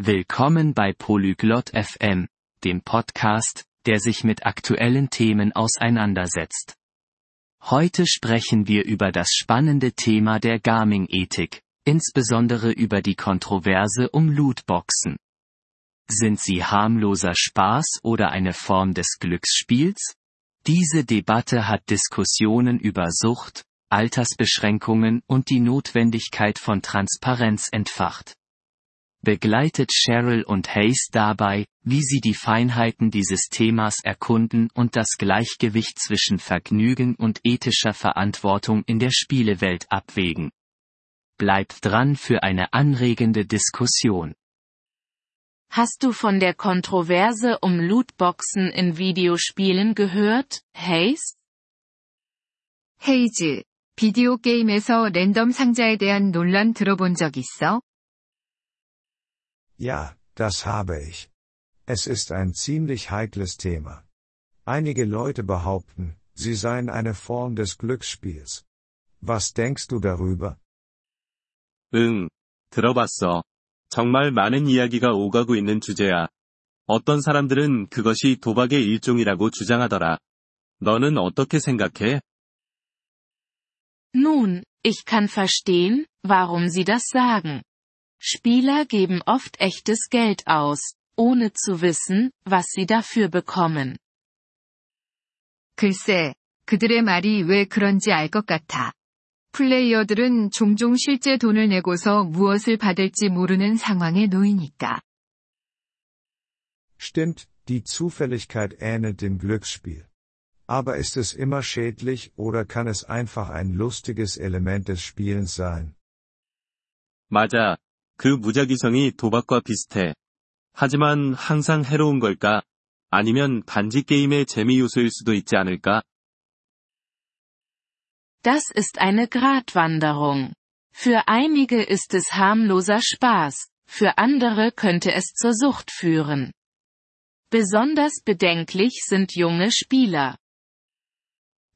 Willkommen bei Polyglot FM, dem Podcast, der sich mit aktuellen Themen auseinandersetzt. Heute sprechen wir über das spannende Thema der Gaming-Ethik, insbesondere über die Kontroverse um Lootboxen. Sind sie harmloser Spaß oder eine Form des Glücksspiels? Diese Debatte hat Diskussionen über Sucht, Altersbeschränkungen und die Notwendigkeit von Transparenz entfacht begleitet Cheryl und Hayes dabei, wie sie die Feinheiten dieses Themas erkunden und das Gleichgewicht zwischen Vergnügen und ethischer Verantwortung in der Spielewelt abwägen. Bleibt dran für eine anregende Diskussion. Hast du von der Kontroverse um Lootboxen in Videospielen gehört, Hayes? 헤이즈, 비디오 게임에서 랜덤 상자에 대한 논란 들어본 적 있어? Ja, das habe ich. Es ist ein ziemlich heikles Thema. Einige Leute behaupten, sie seien eine Form des Glücksspiels. Was denkst du darüber? 응, 들어봤어. 정말 많은 이야기가 오가고 있는 주제야. 어떤 사람들은 그것이 도박의 일종이라고 주장하더라. 너는 어떻게 생각해? Nun, ich kann verstehen, warum sie das sagen. Spieler geben oft echtes Geld aus, ohne zu wissen, was sie dafür bekommen. 글쎄, 그들의 말이 왜 그런지 알 것 같아. 플레이어들은 종종 실제 돈을 내고서 무엇을 받을지 모르는 상황에 놓이니까. Stimmt, die Zufälligkeit ähnelt dem Glücksspiel. Aber ist es immer schädlich oder kann es einfach ein lustiges Element des Spielens sein? 맞아. 그 무작위성이 도박과 비슷해. 하지만 항상 해로운 걸까? 아니면 단지 게임의 재미 요소일 수도 있지 않을까? Das ist eine Gratwanderung. Für einige ist es harmloser Spaß, für andere könnte es zur Sucht führen. Besonders bedenklich sind junge Spieler.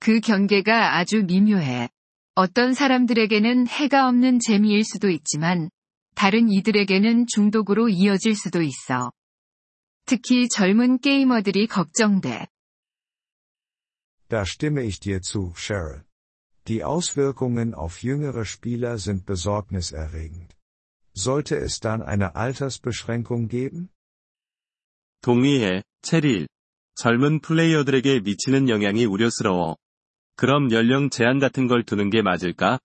그 경계가 아주 미묘해. 어떤 사람들에게는 해가 없는 재미일 수도 있지만, 다른 이들에게는 중독으로 이어질 수도 있어. 특히 젊은 게이머들이 걱정돼. Da stimme ich dir zu, Cheryl. Die Auswirkungen auf jüngere Spieler sind besorgniserregend. Sollte es dann eine Altersbeschränkung geben? 동의해, 체릴. 젊은 플레이어들에게 미치는 영향이 우려스러워. 그럼 연령 제한 같은 걸 두는 게 맞을까?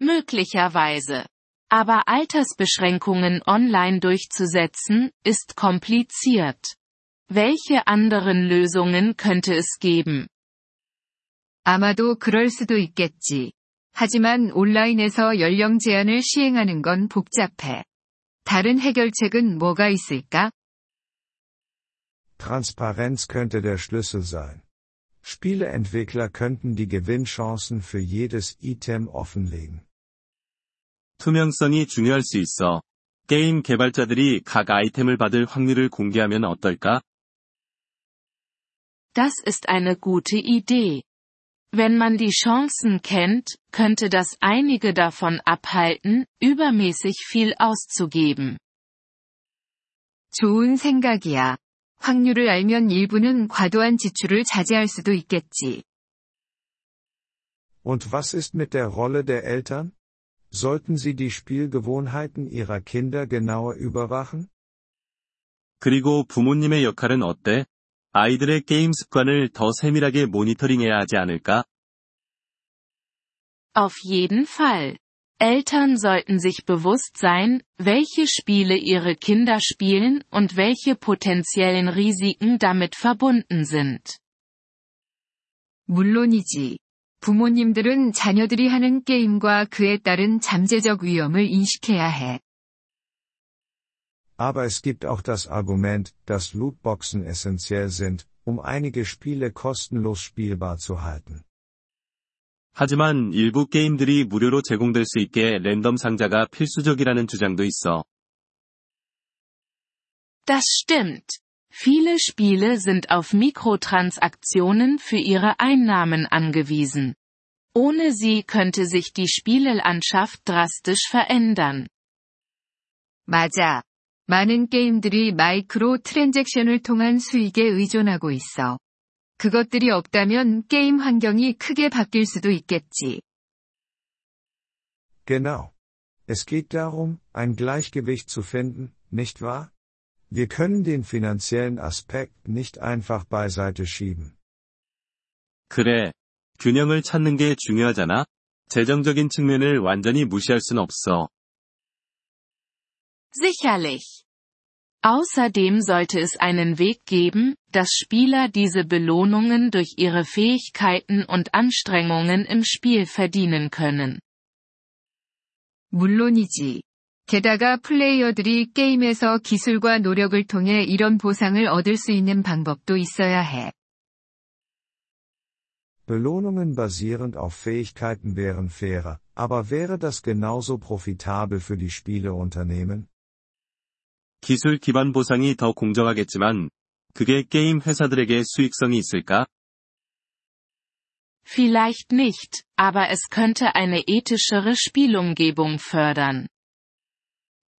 Möglicherweise. Aber Altersbeschränkungen online durchzusetzen, ist kompliziert. Welche anderen Lösungen könnte es geben? 아마도 그럴 수도 있겠지. 하지만 온라인에서 연령 제한을 시행하는 건 복잡해. 다른 해결책은 뭐가 있을까? Transparenz könnte der Schlüssel sein. Spieleentwickler könnten die Gewinnchancen für jedes Item offenlegen. 투명성이 중요할 수 있어. 게임 개발자들이 각 아이템을 받을 확률을 공개하면 어떨까? Das ist eine gute Idee. Wenn man die Chancen kennt, könnte das einige davon abhalten, übermäßig viel auszugeben. 좋은 생각이야. 확률을 알면 일부는 과도한 지출을 자제할 수도 있겠지. Und was ist mit der Rolle der Eltern? Sollten sie die Spielgewohnheiten ihrer Kinder genauer überwachen? 그리고 부모님의 역할은 어때? 아이들의 게임 습관을 더 세밀하게 모니터링해야 하지 않을까? Auf jeden Fall. Eltern sollten sich bewusst sein, welche Spiele ihre Kinder spielen und welche potenziellen Risiken damit verbunden sind. 물론이지. 부모님들은 자녀들이 하는 게임과 그에 따른 잠재적 위험을 인식해야 해. Aber es gibt auch das Argument, dass Lootboxen essentiell sind, um einige Spiele kostenlos spielbar zu halten. 하지만 일부 게임들이 무료로 제공될 수 있게 랜덤 상자가 필수적이라는 주장도 있어. Das stimmt. Viele Spiele sind auf Mikrotransaktionen für ihre Einnahmen angewiesen. Ohne sie könnte sich die Spielelandschaft drastisch verändern. 맞아. 많은 게임들이 마이크로 트랜잭션을 통한 수익에 의존하고 있어. 그것들이 없다면 게임 환경이 크게 바뀔 수도 있겠지. Genau. Es geht darum, ein Gleichgewicht zu finden, nicht wahr? Wir können den finanziellen Aspekt nicht einfach beiseite schieben. 그래. 균형을 찾는 게 중요하잖아. 재정적인 측면을 완전히 무시할 순 없어. Sicherlich. Außerdem sollte es einen Weg geben, dass Spieler diese Belohnungen durch ihre Fähigkeiten und Anstrengungen im Spiel verdienen können. 물론이지. 게다가 플레이어들이 게임에서 기술과 노력을 통해 이런 보상을 얻을 수 있는 방법도 있어야 해. Belohnungen basierend auf Fähigkeiten wären fairer, aber wäre das genauso profitabel für die Spieleunternehmen? 기술 기반 보상이 더 공정하겠지만, 그게 게임 회사들에게 수익성이 있을까? Vielleicht nicht, aber es könnte eine ethischere Spielumgebung fördern.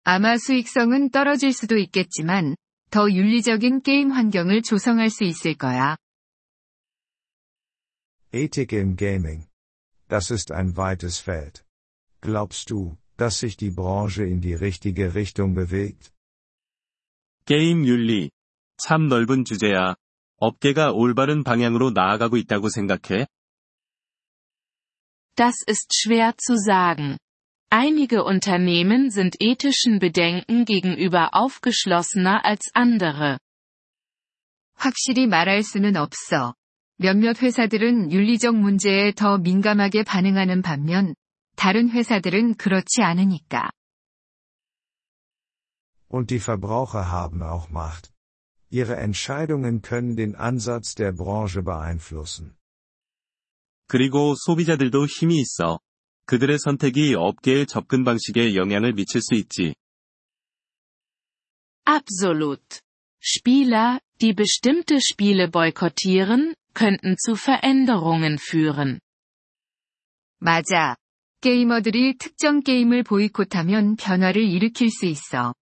아마 수익성은 떨어질 수도 있겠지만, 더 윤리적인 게임 환경을 조성할 수 있을 거야. Ethik im Gaming. Das ist ein weites Feld. Glaubst du, dass sich die Branche in die richtige Richtung bewegt? 게임 윤리. 참 넓은 주제야. 업계가 올바른 방향으로 나아가고 있다고 생각해? Das ist schwer zu sagen. Einige Unternehmen sind ethischen Bedenken gegenüber aufgeschlossener als andere. 확실히 말할 수는 없어. 몇몇 회사들은 윤리적 문제에 더 민감하게 반응하는 반면, 다른 회사들은 그렇지 않으니까. Und die Verbraucher haben auch Macht. Ihre Entscheidungen können den Ansatz der Branche beeinflussen. 그리고 소비자들도 힘이 있어. 그들의 선택이 업계의 접근 방식에 영향을 미칠 수 있지. Absolut. Spieler, die bestimmte Spiele boykottieren, könnten zu Veränderungen führen. 맞아. 게이머들이 특정 게임을 보이콧하면 변화를 일으킬 수 있어.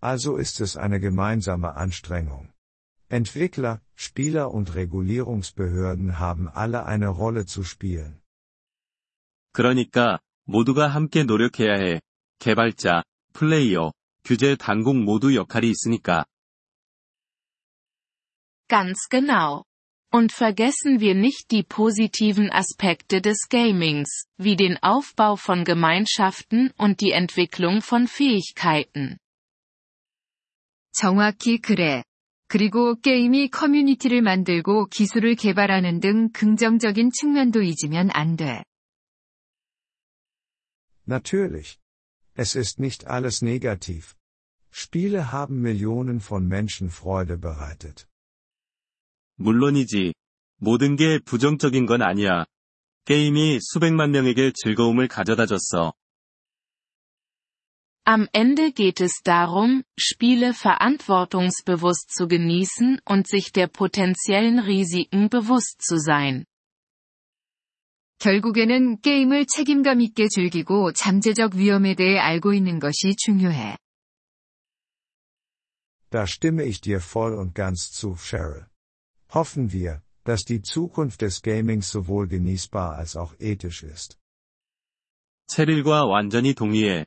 Also ist es eine gemeinsame Anstrengung. Entwickler, Spieler und Regulierungsbehörden haben alle eine Rolle zu spielen. 그러니까, 모두가 함께 노력해야 해. 개발자, 플레이어, 규제 당국 모두 역할이 있으니까. Ganz genau. Und vergessen wir nicht die positiven Aspekte des Gamings, wie den Aufbau von Gemeinschaften und die Entwicklung von Fähigkeiten. 정확히 그래. 그리고 게임이 커뮤니티를 만들고 기술을 개발하는 등 긍정적인 측면도 잊으면 안 돼. Natürlich. Es ist nicht alles negativ. Spiele haben Millionen von Menschen Freude bereitet. 물론이지. 모든 게 부정적인 건 아니야. 게임이 수백만 명에게 즐거움을 가져다 줬어. Am Ende geht es darum, Spiele verantwortungsbewusst zu genießen und sich der potenziellen Risiken bewusst zu sein. 결국에는 게임을 책임감 있게 즐기고 잠재적 위험에 대해 알고 있는 것이 중요해. Da stimme ich dir voll und ganz zu, Cheryl. Hoffen wir, dass die Zukunft des Gamings sowohl genießbar als auch ethisch ist. 체릴과 완전히 동의해.